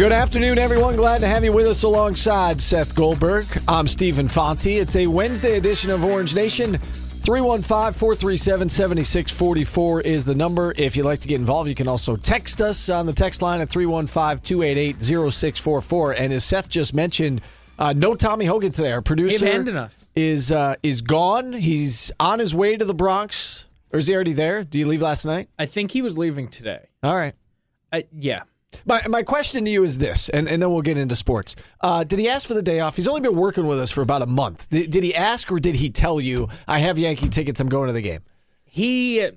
Good afternoon, everyone. Glad to have you with us alongside Seth Goldberg. I'm Stephen Fonte. It's a Wednesday edition of Orange Nation. 315 437 7644 is the number. If you'd like to get involved, you can also text us on the text line at 315 288 0644. And as Seth just mentioned, uh, no Tommy Hogan today. Our producer us. is uh, is gone. He's on his way to the Bronx. Or is he already there? Did you leave last night? I think he was leaving today. All right. I, yeah. My my question to you is this, and, and then we'll get into sports. Uh, did he ask for the day off? He's only been working with us for about a month. Did, did he ask, or did he tell you, "I have Yankee tickets. I'm going to the game"? He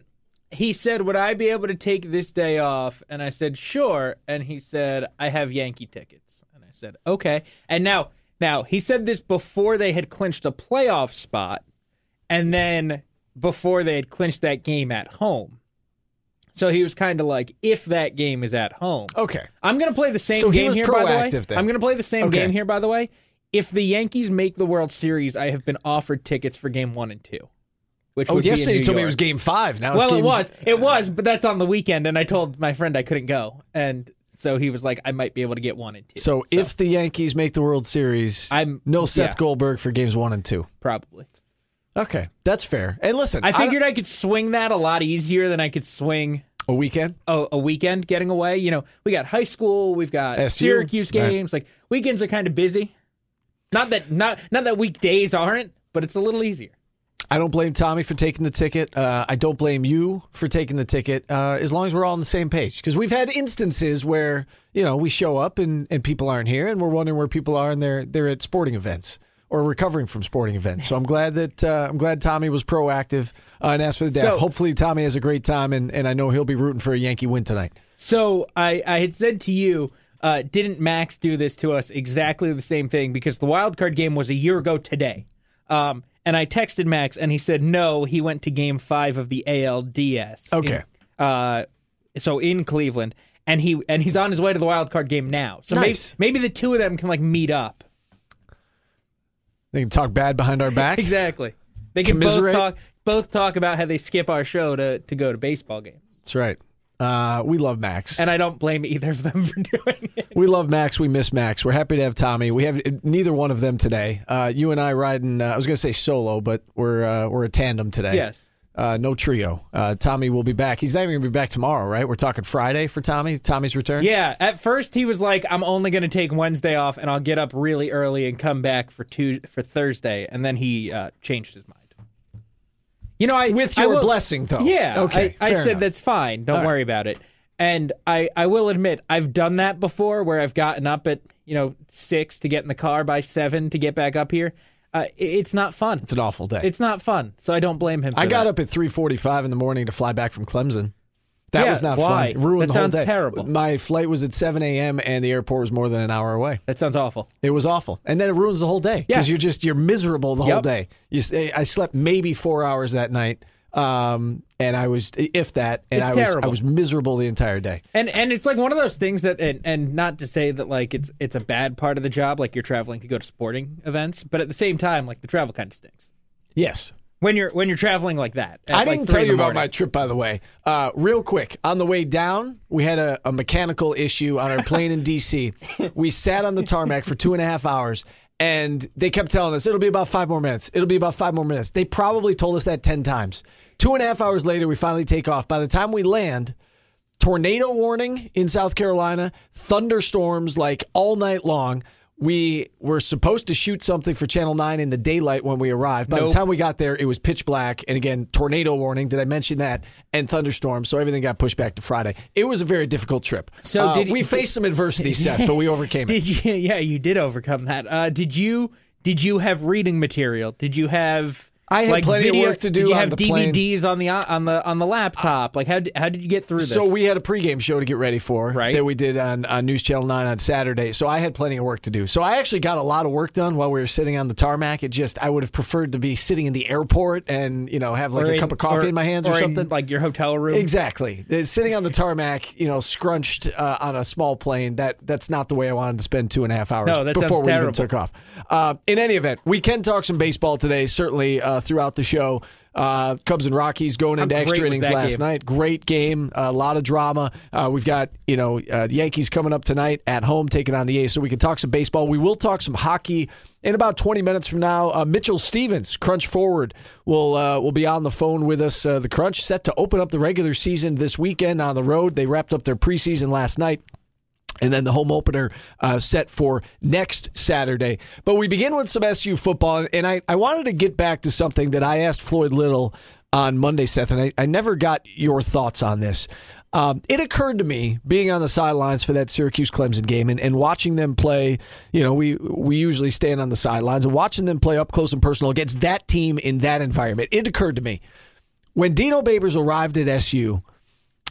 he said, "Would I be able to take this day off?" And I said, "Sure." And he said, "I have Yankee tickets." And I said, "Okay." And now now he said this before they had clinched a playoff spot, and then before they had clinched that game at home. So he was kind of like, if that game is at home. Okay. I'm going to play the same So he game was here, by the way. proactive then. I'm going to play the same Okay. game here, by the way. If the Yankees make the World Series, I have been offered tickets for game one and two. Which Oh, would be in yesterday you New told me it York. was Game Five. Now, it's Well, it game- was. It was, but that's on the weekend, and I told my friend I couldn't go. And so he was like, I might be able to get one and two. So, if the Yankees make the World Series, I'm- no Seth yeah. Goldberg for games one and two. Probably. Okay, that's fair. And listen, I figured I could swing that a lot easier than I could swing a weekend. a, a weekend getting away. You know, we got high school, we've got SU, Syracuse right. games. Like weekends are kind of busy. Not that not not that weekdays aren't, but it's a little easier. I don't blame Tommy for taking the ticket. Uh, I don't blame you for taking the ticket. Uh, as long as we're all on the same page, because we've had instances where you know we show up and, and people aren't here, and we're wondering where people are, and they're they're at sporting events or recovering from sporting events. So I'm glad that uh, I'm glad Tommy was proactive uh, and asked for the day. So- Hopefully Tommy has a great time, and, and I know he'll be rooting for a Yankee win tonight. So I, I had said to you, uh, didn't Max do this to us exactly the same thing? Because the wild card game was a year ago today. Um, and I texted Max, and he said no. He went to Game Five of the ALDS. Okay. In- uh, so in Cleveland, and he and he's on his way to the wild card game now. So Nice. maybe, maybe the two of them can like meet up. They can talk bad behind our back. Exactly. They can both talk both talk about how they skip our show to to go to baseball games. That's right. Uh, we love Max. And I don't blame either of them for doing it. We love Max. We miss Max. We're happy to have Tommy. We have neither one of them today. Uh, you and I riding. Uh, I was going to say solo, but we're uh, we're a tandem today. Yes. Uh, no trio. Uh, Tommy will be back. He's not even going to be back tomorrow, right? We're talking Friday for Tommy. Tommy's return. Yeah, at first he was like, "I'm only going to take Wednesday off, and I'll get up really early and come back for two for Thursday." And then he uh, changed his mind. You know, I With I your will- blessing, though. Yeah, Okay, I, I said enough. that's fine. Don't All right. worry about it. And I, I will admit, I've done that before, where I've gotten up at you know six to get in the car by seven to get back up here. Uh, it's not fun. It's an awful day. It's not fun. So I don't blame him. For I got that. up at three forty-five in the morning to fly back from Clemson. That Yeah, was not why? fun. It ruined That the whole day. terrible. My flight was at seven a.m. and the airport was more than an hour away. That sounds awful. It was awful, and then it ruins the whole day because Yes. you're just you're miserable the whole day. You say, I slept maybe four hours that night, um, and I was if that, and It's I was. I was miserable the entire day. And and it's like one of those things that and, and not to say that like it's it's a bad part of the job, like you're traveling to go to sporting events, but at the same time, like the travel kind of stinks. Yes, When you're when you're traveling like that. at, I didn't three tell you about my trip, by the way. Uh, real quick, on the way down, we had a, a mechanical issue on our plane in DC. We sat on the tarmac for two and a half hours, and they kept telling us it'll be about five more minutes. It'll be about five more minutes. They probably told us that ten times. Two and a half hours later, we finally take off. By the time we land, tornado warning in South Carolina, thunderstorms like all night long. we were supposed to shoot something for Channel 9 in the daylight when we arrived. By Nope. the time we got there, it was pitch black. And again, tornado warning. Did I mention that? And thunderstorms. So everything got pushed back to Friday. It was a very difficult trip. So Uh, did- we faced some adversity, Seth, but we overcame it. You? Yeah, you did overcome that. Uh, did you? Did you have reading material? Did you have? I had like plenty of work to do Did you have the plane. DVDs on the on the on the laptop? Like how did, how did you get through this? So we had a pregame show to get ready for Right. that we did on, on News Channel 9 on Saturday. So I had plenty of work to do. So I actually got a lot of work done while we were sitting on the tarmac. It just I would have preferred to be sitting in the airport and you know have like Or a in- cup of coffee or- in my hands or, or in, something. like your hotel room. Exactly. Uh, Sitting on the tarmac, you know, scrunched uh, on a small plane. That that's not the way I wanted to spend two and a half hours No, before we terrible. even took off. Uh, in any event, we can talk some baseball today. Certainly uh, throughout the show. Uh, Cubs and Rockies going How into extra innings last game? night. Great game. A lot of drama. Uh, we've got you know uh, the Yankees coming up tonight at home taking on the A's. So we can talk some baseball. We will talk some hockey in about 20 minutes from now. Uh, Mitchell Stephens, Crunch Forward, will uh, will be on the phone with us. Uh, the Crunch set to open up the regular season this weekend on the road. They wrapped up their preseason last night. And then the home opener uh, set for next Saturday. But we begin with some SU football. And I, I wanted to get back to something that I asked Floyd Little on Monday, Seth, and I, I never got your thoughts on this. Um, it occurred to me being on the sidelines for that Syracuse Clemson game and, and watching them play. You know, we we usually stand on the sidelines and watching them play up close and personal against that team in that environment. It occurred to me when Dino Babers arrived at SU,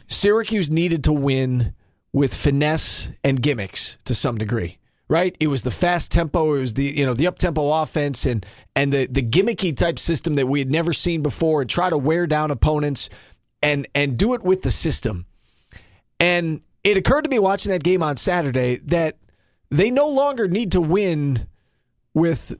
Syracuse needed to win with finesse and gimmicks to some degree. Right? It was the fast tempo, it was the you know the up tempo offense and and the the gimmicky type system that we had never seen before and try to wear down opponents and and do it with the system. And it occurred to me watching that game on Saturday that they no longer need to win with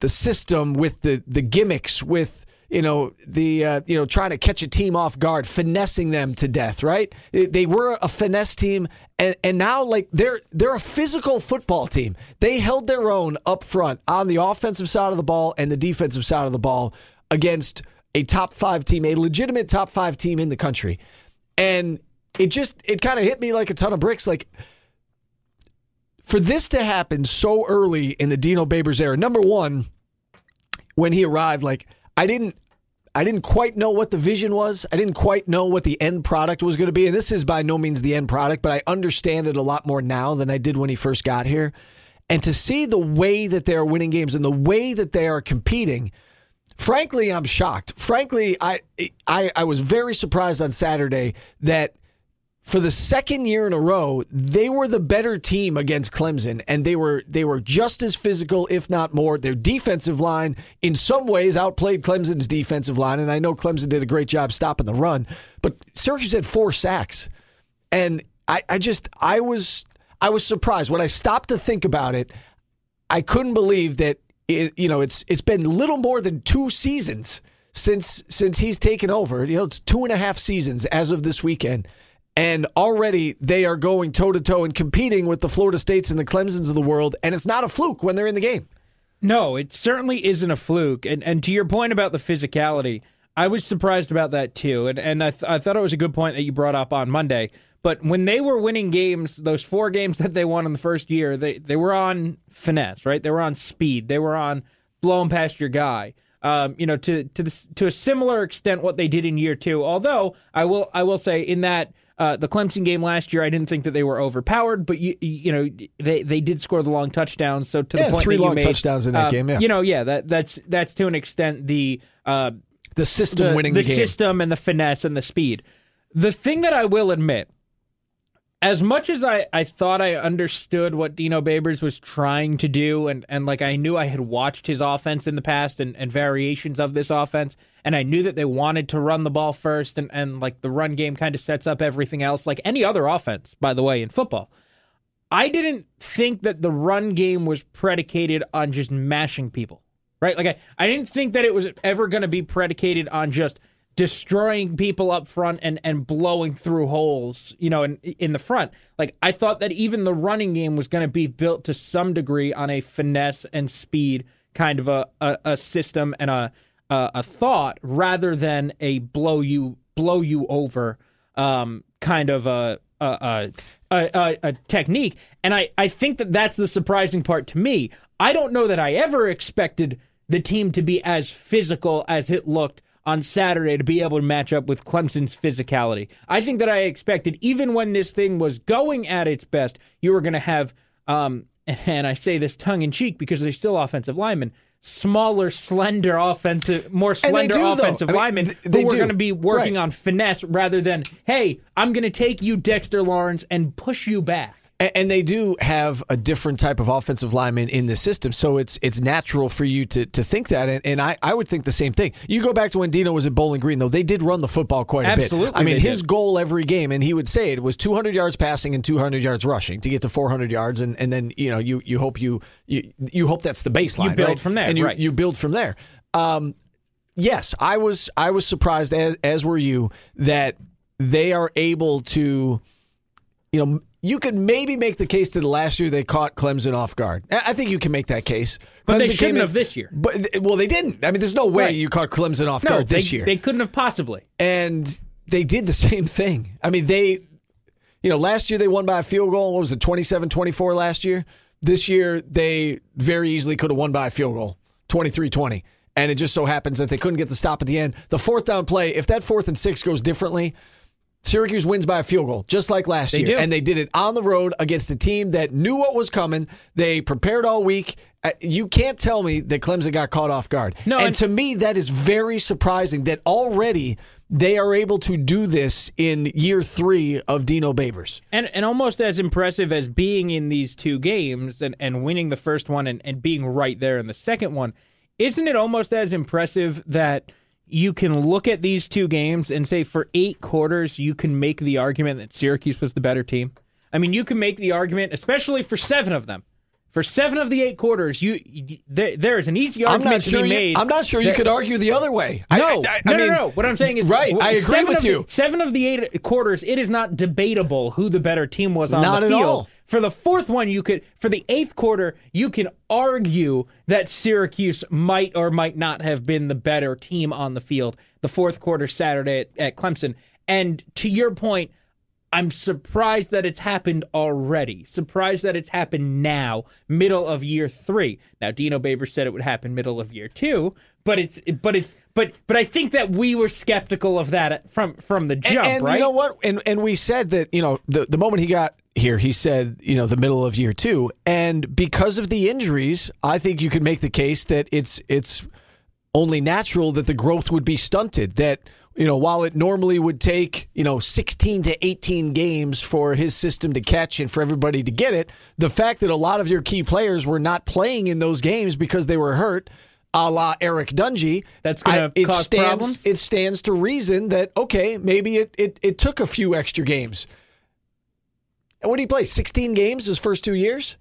the system, with the the gimmicks, with you know the uh, you know trying to catch a team off guard, finessing them to death. Right? They- were a finesse team, and and now like they're they're a physical football team. They held their own up front on the offensive side of the ball and the defensive side of the ball against a top five team, a legitimate top five team in the country, and it just it kind of hit me like a ton of bricks. Like for this to happen so early in the Dino Babers era, number one, when he arrived, like I didn't I didn't quite know what the vision was. I didn't quite know what the end product was going to be. And this is by no means the end product, but I understand it a lot more now than I did when he first got here. And to see the way that they are winning games and the way that they are competing, frankly, I'm shocked. Frankly, I I, I was very surprised on Saturday that for the second year in a row, they were the better team against Clemson, and they were they were just as physical, if not more. Their defensive line, in some ways, outplayed Clemson's defensive line, and I know Clemson did a great job stopping the run, but Syracuse had four sacks, and I, I just I was I was surprised when I stopped to think about it. I couldn't believe that it, you know it's it's been little more than two seasons since since he's taken over. You know, it's two and a half seasons as of this weekend, and already they are going toe to toe and competing with the Florida States and the Clemsons of the world, and it's not a fluke when they're in the game. No, it certainly isn't a fluke. And and to your point about the physicality, I was surprised about that too. And and I, th- I thought it was a good point that you brought up on Monday. But when they were winning games, those four games that they won in the first year, they they were on finesse, right? They were on speed. They were on blowing past your guy. Um, you know, to to the, to a similar extent, what they did in year two. Although I will I will say in that uh, the Clemson game last year, I didn't think that they were overpowered, but you you know they they did score the long touchdowns. So to Yeah, the point three that you long made, touchdowns in that uh, game, yeah. you know, yeah, that that's that's to an extent the uh, The system the, winning the the, system and the finesse and the speed. The thing that I will admit, as much as I, I thought I understood what Dino Babers was trying to do, and, and like I knew I had watched his offense in the past and, and variations of this offense, and I knew that they wanted to run the ball first, and, and like the run game kind of sets up everything else, like any other offense, by the way, in football. I didn't think that the run game was predicated on just mashing people, right? Like I, I didn't think that it was ever going to be predicated on just destroying people up front and, and blowing through holes, you know, in in the front. Like I thought that even the running game was going to be built to some degree on a finesse and speed kind of a, a, a system and a, a a thought rather than a blow you blow you over um, kind of a a, a, a, a technique, and I I think that that's the surprising part to me. I don't know that I ever expected the team to be as physical as it looked on Saturday to be able to match up with Clemson's physicality. I think that I expected, even when this thing was going at its best, you were going to have, um, and I say this tongue in cheek because they're still offensive linemen, smaller, slender offensive, more slender do, offensive I mean, linemen th- they who are going to be working Right. on finesse rather than, hey, I'm going to take you, Dexter Lawrence, and push you back. And they do have a different type of offensive lineman in the system, so it's it's natural for you to to think that. And, and I, I would think the same thing. You go back to when Dino was at Bowling Green, though, they did run the football quite a Absolutely bit. I mean, his did. goal every game, and he would say it was 200 yards passing and 200 yards rushing to get to 400 yards, and, and then you know you you hope you you, you hope that's the baseline. You build right? from there, and you right. you build from there. Um, yes, I was I was surprised as as were you that they are able to you know, you could maybe make the case that last year they caught Clemson off guard. I think you can make that case. But they Clemson came shouldn't in- have this year. But well, they didn't. I mean, there's no way Right. you caught Clemson off No, guard they, this year. they couldn't have possibly. and they did the same thing. I mean, they, you know, last year they won by a field goal. What was it, 27-24 last year? This year they very easily could have won by a field goal, 23-20. And it just so happens that they couldn't get the stop at the end. The fourth down play, if that fourth and six goes differently, Syracuse wins by a field goal, just like last They year. do. And they did it on the road against a team that knew what was coming. They prepared all week. Uh, You can't tell me that Clemson got caught off guard. No, and, and- to me, that is very surprising that already they are able to do this in year three of Dino Babers. And and almost as impressive as being in these two games and, and winning the first one and, and being right there in the second one, isn't it almost as impressive that you can look at these two games and say for eight quarters you can make the argument that Syracuse was the better team? I mean, you can make the argument, especially for seven of them. For seven of the eight quarters, you, you there, there is an easy I'm argument not to sure. be You, made. I'm not sure you that- could argue the other way. I- no, I, I, no, I no, mean, no. What I'm saying is, right. I agree seven with of the- you. seven of the eight quarters, it is not debatable who the better team was on Not the at field. all. For the fourth one, you could. For the eighth quarter, you can argue that Syracuse might or might not have been the better team on the field. The fourth quarter Saturday at, at Clemson, and to your point. I'm surprised that it's happened already. Surprised that it's happened now, middle of year three. Now, Dino Baber said it would happen middle of year two, but it's but it's but but I think that we were skeptical of that from from the And- jump, and, right? you know what? And and we said that you know the the moment he got here, he said you know the middle of year two, and because of the injuries, I think you could make the case that it's it's only natural that the growth would be stunted. That you know while it normally would take you know 16 to 18 games for his system to catch and for everybody to get it, the fact that a lot of your key players were not playing in those games because they were hurt. A la Eric Dungey. That's gonna I- it cause stands, problems? It stands to reason that okay, maybe it, it, it took a few extra games. And what did he play? 16 games his first two years?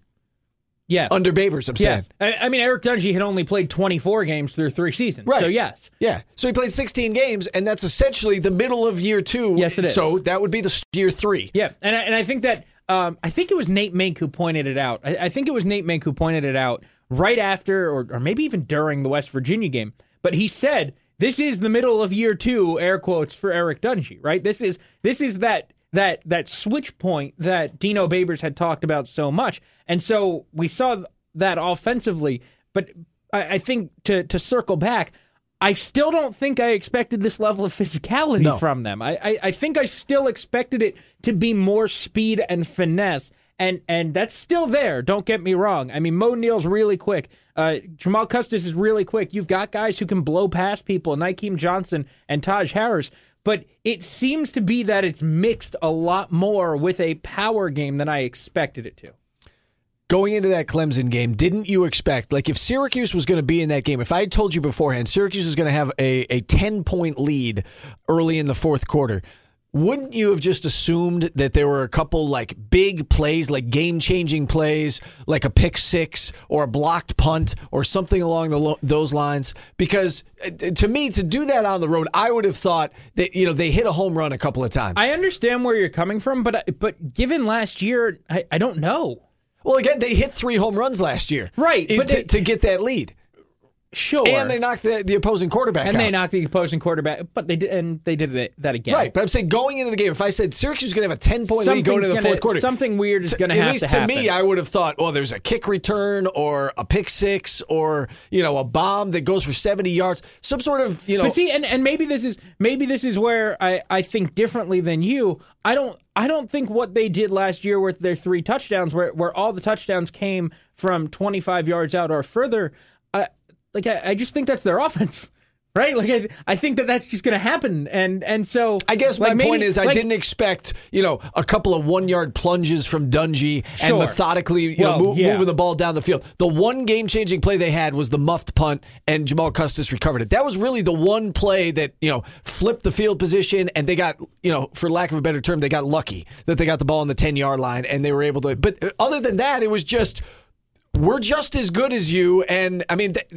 yes, Under Babers, I'm saying. yes. I, I mean, Eric Dungey had only played 24 games through three seasons, Right. so yes. Yeah. So he played 16 games, and that's essentially the middle of year two. Yes, it is. So that would be the year three. Yeah, and I, and I think that um, I think it was Nate Mink who pointed it out. I, I think it was Nate Mink who pointed it out right after, or, or maybe even during the West Virginia game. But he said this is the middle of year two, air quotes for Eric Dungey. Right? This is this is that that that switch point that Dino Babers had talked about so much, and so we saw that offensively. But I, I think to to circle back. I still don't think I expected this level of physicality No. from them. I, I, I think I still expected it to be more speed and finesse. And and that's still there. Don't get me wrong. I mean, Moe Neal's really quick. Uh, Jamal Custis is really quick. You've got guys who can blow past people, Nykeim Johnson and Taj Harris. But it seems to be that it's mixed a lot more with a power game than I expected it to. Going into that Clemson game, didn't you expect, like, if Syracuse was going to be in that game, if I had told you beforehand Syracuse was going to have a, a 10 point lead early in the fourth quarter, wouldn't you have just assumed that there were a couple like big plays, like game changing plays, like a pick six or a blocked punt or something along the lo- those lines? Because uh, to me, to do that on the road, I would have thought that you know they hit a home run a couple of times. I understand where you're coming from, but but given last year, I, I don't know. well, again, they hit three home runs last year, Right, but to, they- to get that lead. Sure. and they knocked the, the opposing quarterback and out. they knocked the opposing quarterback, but they did, and they did that again. Right, but I'm saying going into the game, if I said Syracuse is going to have a 10 point lead going into the gonna- fourth quarter, something weird is to- gonna happen. At have least to to me. I would have thought, oh, there's a kick return or a pick six or you know a bomb that goes for 70 yards, some sort of you know. But see, and, and maybe this is maybe this is where I, I think differently than you. I don't I don't think what they did last year with their three touchdowns, where where all the touchdowns came from 25 yards out or further. Like I, I just think that's their offense. Right, like I, I think that that's just going to happen, and and so I guess my like, maybe- point is I like- didn't expect you know a couple of one yard plunges from Dungey and methodically you Well, know move, yeah. moving the ball down the field. The one game changing play they had was the muffed punt and Jamal Custis recovered it. That was really the one play that you know flipped the field position and they got you know for lack of a better term they got lucky that they got the ball on the ten yard line and they were able to. But uh, other than that, it was just we're just as good as you. And I mean, th-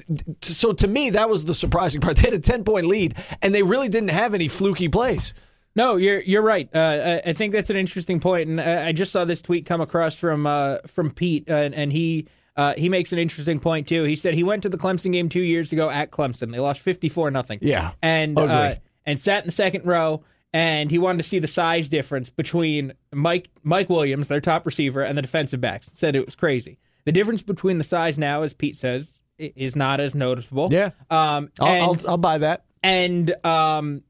so to me, that was the surprising part. They had a 10 point lead, and they really didn't have any fluky plays. No, you're you're right. Uh, I think that's an interesting point, and I I just saw this tweet come across from uh, from Pete, uh, and, and he uh, he makes an interesting point too. He said he went to the Clemson game two years ago at Clemson. They lost fifty four nothing. Yeah, and uh, and sat in the second row. And he wanted to see the size difference between Mike Mike Williams, their top receiver, and the defensive backs. Said it was crazy. The difference between the size now, as Pete says, is not as noticeable. Yeah. Um, I'll, and- I'll, I'll buy that. and um,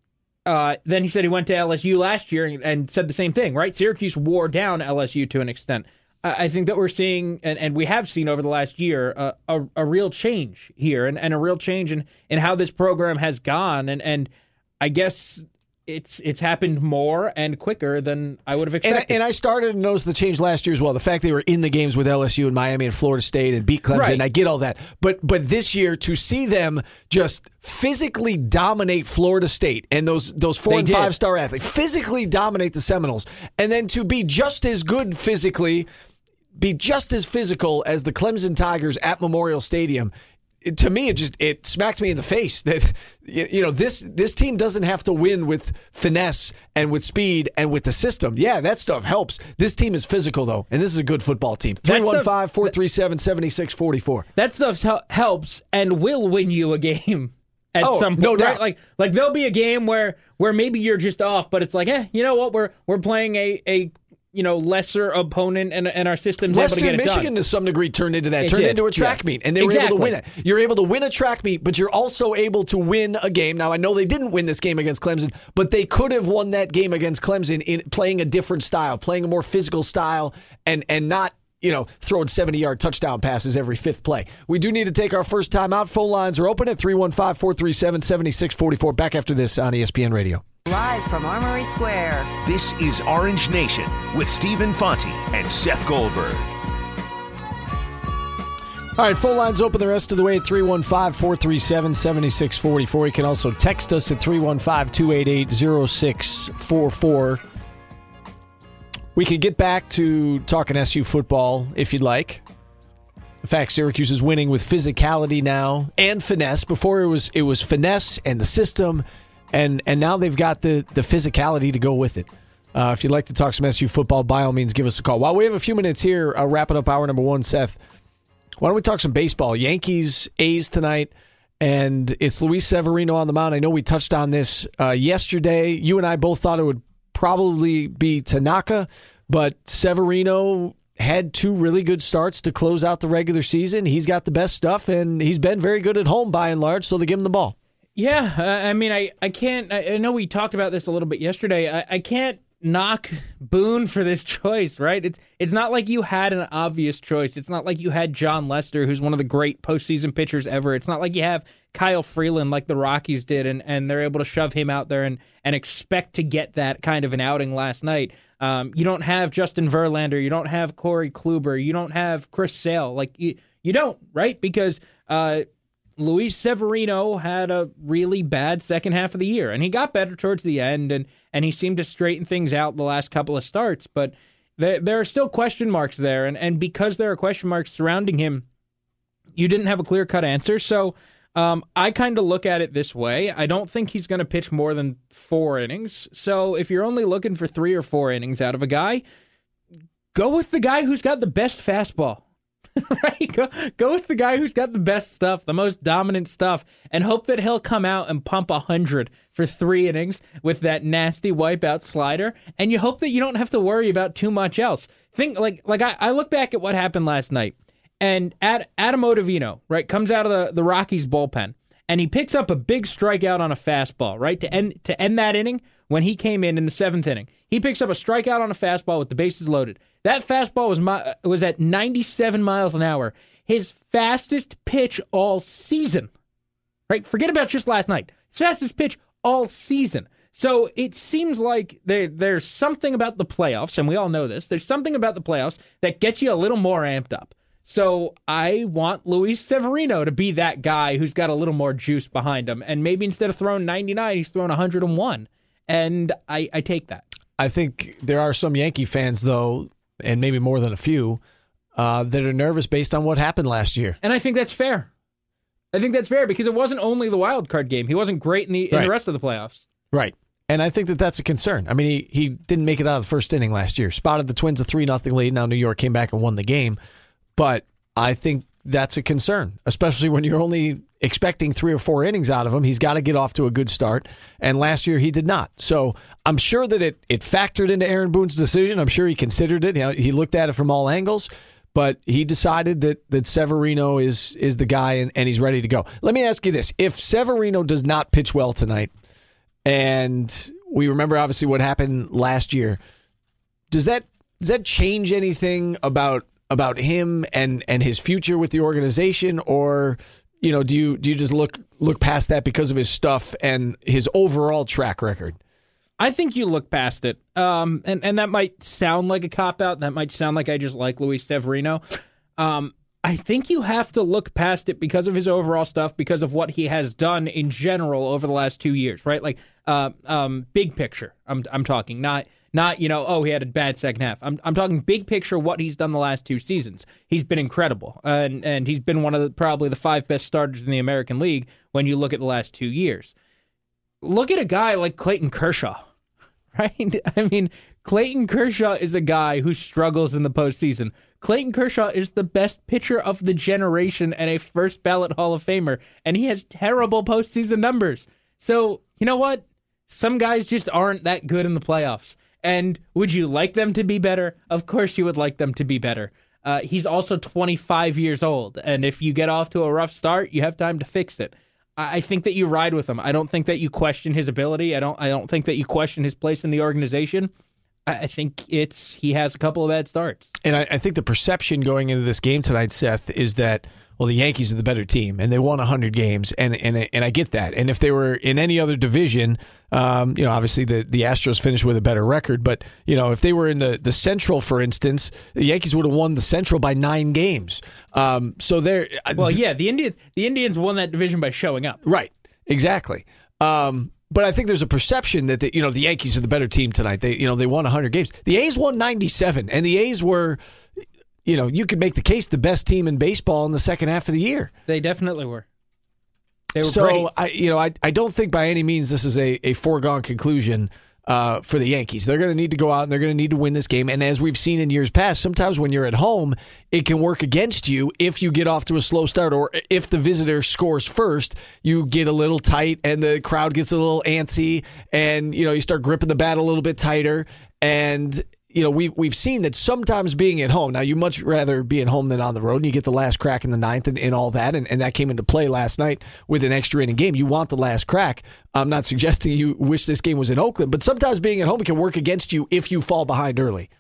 uh, then he said he went to LSU last year and, and said the same thing, right? Syracuse wore down LSU to an extent. I I think that we're seeing, and, and we have seen over the last year, uh, a, a real change here and, and a real change in, in how this program has gone. And, and I guess it's it's happened more and quicker than I would have And I, expected. and I started to notice the change last year as well. The fact they were in the games with LSU and Miami and Florida State and beat Clemson. Right. I get all that. But but this year to see them just physically dominate Florida State and those those four They and did. five star athletes physically dominate the Seminoles, and then to be just as good physically, be just as physical as the Clemson Tigers at Memorial Stadium. It- to me, it just it smacked me in the face that you know this this team doesn't have to win with finesse and with speed and with the system. Yeah, that stuff helps. This team is physical though, and this is a good football team. That stuff- 315-437-7644. that stuff helps and will win you a game at Oh, some point. no right? Like like there'll be a game where where maybe you're just off, but it's like, eh, you know what? We're we're playing a a you know lesser opponent, and and our system's able to Western get it Michigan to some degree turned into that, It turned did, into a track yes. meet, and they were able to win it. You're able to win a track meet, but you're also able to win a game. Now I know they didn't win this game against Clemson, but they could have won that game against Clemson in playing a different style, playing a more physical style, and and not. You know, throwing 70 yard touchdown passes every fifth play. We do need to take our first time out. Phone lines are open at 315 437 7644. Back after this on ESPN Radio. Live from Armory Square. This is Orange Nation with Stephen Fonte and Seth Goldberg. All right, full lines open the rest of the way at 315 437 7644. You can also text us at 315 288 0644. We can get back to talking SU football if you'd like. The fact Syracuse is winning with physicality now and finesse. Before it was it was finesse and the system, and and now they've got the the physicality to go with it. Uh, if you'd like to talk some SU football, by all means, give us a call. While we have a few minutes here, uh, wrapping up hour number one, Seth. Why don't we talk some baseball? Yankees, A's tonight, and it's Luis Severino on the mound. I know we touched on this uh, yesterday. You and I both thought it would probably be Tanaka, but Severino had two really good starts to close out the regular season. He's got the best stuff, and he's been very good at home by and large, so they give him the ball. Yeah, uh, I mean, I, I can't. I, I know we talked about this a little bit yesterday. I, I can't knock Boone for this choice, right? It's it's not like you had an obvious choice. It's not like you had Jon Lester, who's one of the great postseason pitchers ever. It's not like you have Kyle Freeland like the Rockies did, and, and they're able to shove him out there and and expect to get that kind of an outing last night. Um, you don't have Justin Verlander, you don't have Corey Kluber, you don't have Chris Sale, like you you don't, right? Because uh, Luis Severino had a really bad second half of the year, and he got better towards the end, and and he seemed to straighten things out the last couple of starts. But there, there are still question marks there, and and because there are question marks surrounding him, you didn't have a clear cut answer. So um, I kind of look at it this way: I don't think he's going to pitch more than four innings. So if you're only looking for three or four innings out of a guy, go with the guy who's got the best fastball. right? Go, go with the guy who's got the best stuff, the most dominant stuff, and hope that he'll come out and pump 100 for three innings with that nasty wipeout slider. And you hope that you don't have to worry about too much else. Think like like I, I look back at what happened last night, and Ad, Adam right, comes out of the, the Rockies bullpen, and he picks up a big strikeout on a fastball, right, to end to end that inning when he came in in the seventh inning. He picks up a strikeout on a fastball with the bases loaded. That fastball was my, uh, was at 97 miles an hour, his fastest pitch all season. Right? Forget about just last night. His fastest pitch all season. So it seems like there, there's something about the playoffs, and we all know this. There's something about the playoffs that gets you a little more amped up. So I want Luis Severino to be that guy who's got a little more juice behind him, and maybe instead of throwing 99, he's throwing 101, and I, I take that. I think there are some Yankee fans, though, and maybe more than a few, uh, that are nervous based on what happened last year. And I think that's fair. I think that's fair because it wasn't only the wild card game. He wasn't great in the in Right. the rest of the playoffs. Right. And I think that that's a concern. I mean, he, he didn't make it out of the first inning last year. Spotted the Twins a 3 nothing lead. Now New York came back and won the game. But I think that's a concern, especially when you're only expecting three or four innings out of him. He's got to get off to a good start. And last year he did not. So I'm sure that it, it factored into Aaron Boone's decision. I'm sure he considered it. You know, he looked at it from all angles. But he decided that, that Severino is is the guy and, and he's ready to go. Let me ask you this. If Severino does not pitch well tonight, and we remember obviously what happened last year. Does that does that change anything about about him and and his future with the organization, or you know, do you do you just look look past that because of his stuff and his overall track record? I think you look past it. Um, and, and that might sound like a cop out. That might sound like I just like Luis Severino. Um, I think you have to look past it because of his overall stuff, because of what he has done in general over the last two years, right? Like, uh, um, big picture. I'm I'm talking not not you know oh he had a bad second half. I'm I'm talking big picture what he's done the last two seasons. He's been incredible, and and he's been one of the, probably the five best starters in the American League when you look at the last two years. Look at a guy like Clayton Kershaw right? I mean, Clayton Kershaw is a guy who struggles in the postseason. Clayton Kershaw is the best pitcher of the generation and a first ballot Hall of Famer, and he has terrible postseason numbers. So, you know what? Some guys just aren't that good in the playoffs. And would you like them to be better? Of course, you would like them to be better. Uh, he's also 25 years old, and if you get off to a rough start, you have time to fix it. I I think that you ride with him. I don't think that you question his ability. I don't. I don't think that you question his place in the organization. I think it's he has a couple of bad starts. And I, I think the perception going into this game tonight, Seth, is that well, the Yankees are the better team, and they won hundred games, and and and I get that. And if they were in any other division, um, you know, obviously the the Astros finished with a better record, but you know, if they were in the the Central, for instance, the Yankees would have won the Central by nine games. Um, so they're Well, yeah, the Indians. The Indians won that division by showing up. Right. Exactly. Um, but I think there's a perception that the, you know the Yankees are the better team tonight. They you know they won 100 games. The A's won 97, and the A's were, you know, you could make the case the best team in baseball in the second half of the year. They definitely were. They were so great. I you know I I don't think by any means this is a, a foregone conclusion. Uh, for the Yankees, they're going to need to go out and they're going to need to win this game. And as we've seen in years past, sometimes when you're at home, it can work against you if you get off to a slow start or if the visitor scores first. You get a little tight and the crowd gets a little antsy, and you know you start gripping the bat a little bit tighter. And you know we've we've seen that sometimes being at home. Now you much rather be at home than on the road, and you get the last crack in the ninth and, and all that, and, and that came into play last night with an extra inning game. You want the last crack. I'm not suggesting you wish this game was in Oakland, but sometimes being at home can work against you if you fall behind early.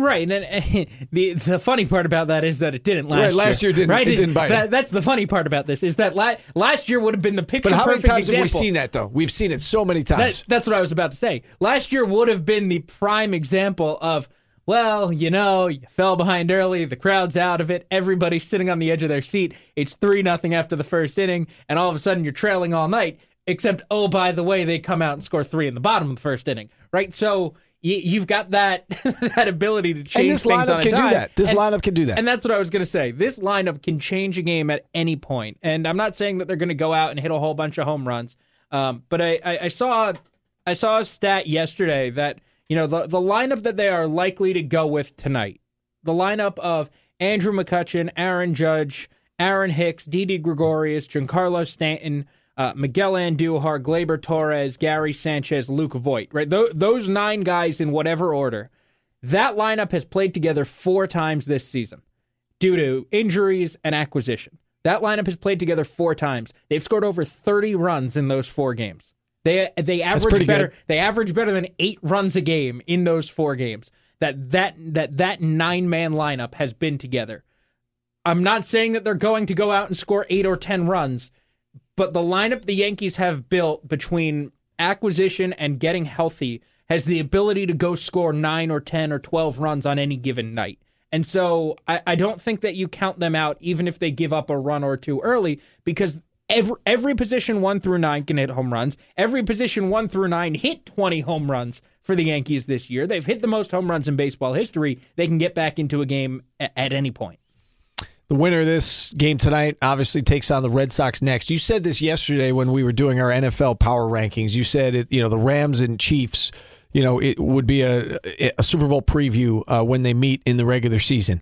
Right, and then, the the funny part about that is that it didn't last. Right, last year didn't- Right, it didn't bite That, that's the funny part about this is that la- last year would have been the picture. But how many times have we seen that though? We've seen it so many times. That, that's what I was about to say. Last year would have been the prime example of, well, you know, you fell behind early, the crowd's out of it, everybody's sitting on the edge of their seat. It's 3 nothing after the first inning, and all of a sudden you're trailing all night, except, oh, by the way, they come out and score three in the bottom of the first inning, right? So you, you've got that that ability to change and this things lineup on a can do that. This And- lineup can do that. and that's what I was going to say. This lineup can change a game at any point. And I'm not saying that they're going to go out and hit a whole bunch of home runs. Um, but I, I, I saw I saw a stat yesterday that you know the the lineup that they are likely to go with tonight, the lineup of Andrew McCutchen, Aaron Judge, Aaron Hicks, Didi Gregorius, Giancarlo Stanton, uh, Miguel Andujar, Gleyber Torres, Gary Sanchez, Luke Voit. Right, Th- those nine guys in whatever order. That lineup has played together four times this season due to injuries and acquisition. That lineup has played together four times. They've scored over 30 runs in those four games. They they average better. good. They average better than eight runs a game in those four games. That that that that nine man lineup has been together. I'm not saying that they're going to go out and score eight or ten runs, but the lineup the Yankees have built between acquisition and getting healthy has the ability to go score nine or ten or twelve runs on any given night. And so I, I don't think that you count them out even if they give up a run or two early because every every position one through nine can hit home runs. Every position one through nine hit 20 home runs for the Yankees this year. They've hit the most home runs in baseball history. They can get back into a game at any point. The winner of this game tonight obviously takes on the Red Sox next. You said this yesterday when we were doing our NFL power rankings. You said it, you know, the Rams and Chiefs, you know, it would be a, a Super Bowl preview uh, when they meet in the regular season.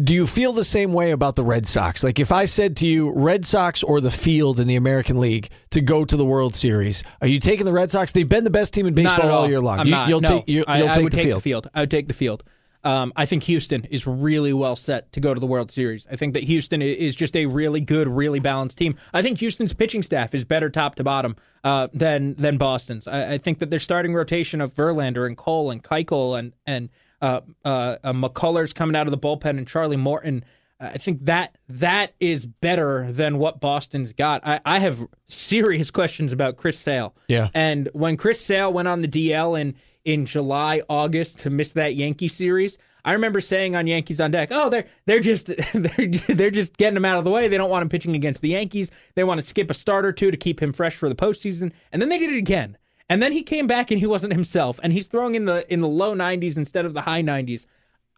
Do you feel the same way about the Red Sox? Like if I said to you, Red Sox or the field in the American League to go to the World Series, are you taking the Red Sox? They've been the best team in baseball at all year long. I'm you, not. will no, take you, I, you'll I take would the take field. the field. I would take the field. Um, I think Houston is really well set to go to the World Series. I think that Houston is just a really good, really balanced team. I think Houston's pitching staff is better top to bottom uh, than than Boston's. I, I think that their starting rotation of Verlander and Cole and Keuchel and and uh, uh, uh, McCullers coming out of the bullpen and Charlie Morton. I think that that is better than what Boston's got. I, I have serious questions about Chris Sale. Yeah. And when Chris Sale went on the DL in in July, August to miss that Yankee series, I remember saying on Yankees on Deck, "Oh, they're they're just they're they're just getting him out of the way. They don't want him pitching against the Yankees. They want to skip a start or two to keep him fresh for the postseason." And then they did it again. And then he came back and he wasn't himself. And he's throwing in the in the low 90s instead of the high 90s.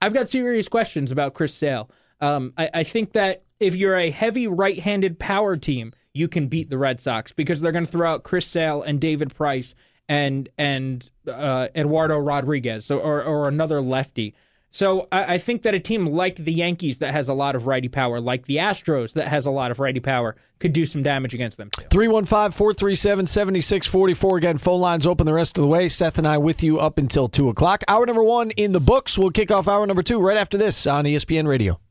I've got serious questions about Chris Sale. Um, I, I think that if you're a heavy right-handed power team, you can beat the Red Sox because they're going to throw out Chris Sale and David Price and and uh, Eduardo Rodriguez or or another lefty. So I, I think that a team like the Yankees that has a lot of righty power, like the Astros that has a lot of righty power, could do some damage against them too. 315 437 7644. Again, phone lines open the rest of the way. Seth and I with you up until 2 o'clock. Hour number one in the books. We'll kick off hour number two right after this on ESPN Radio.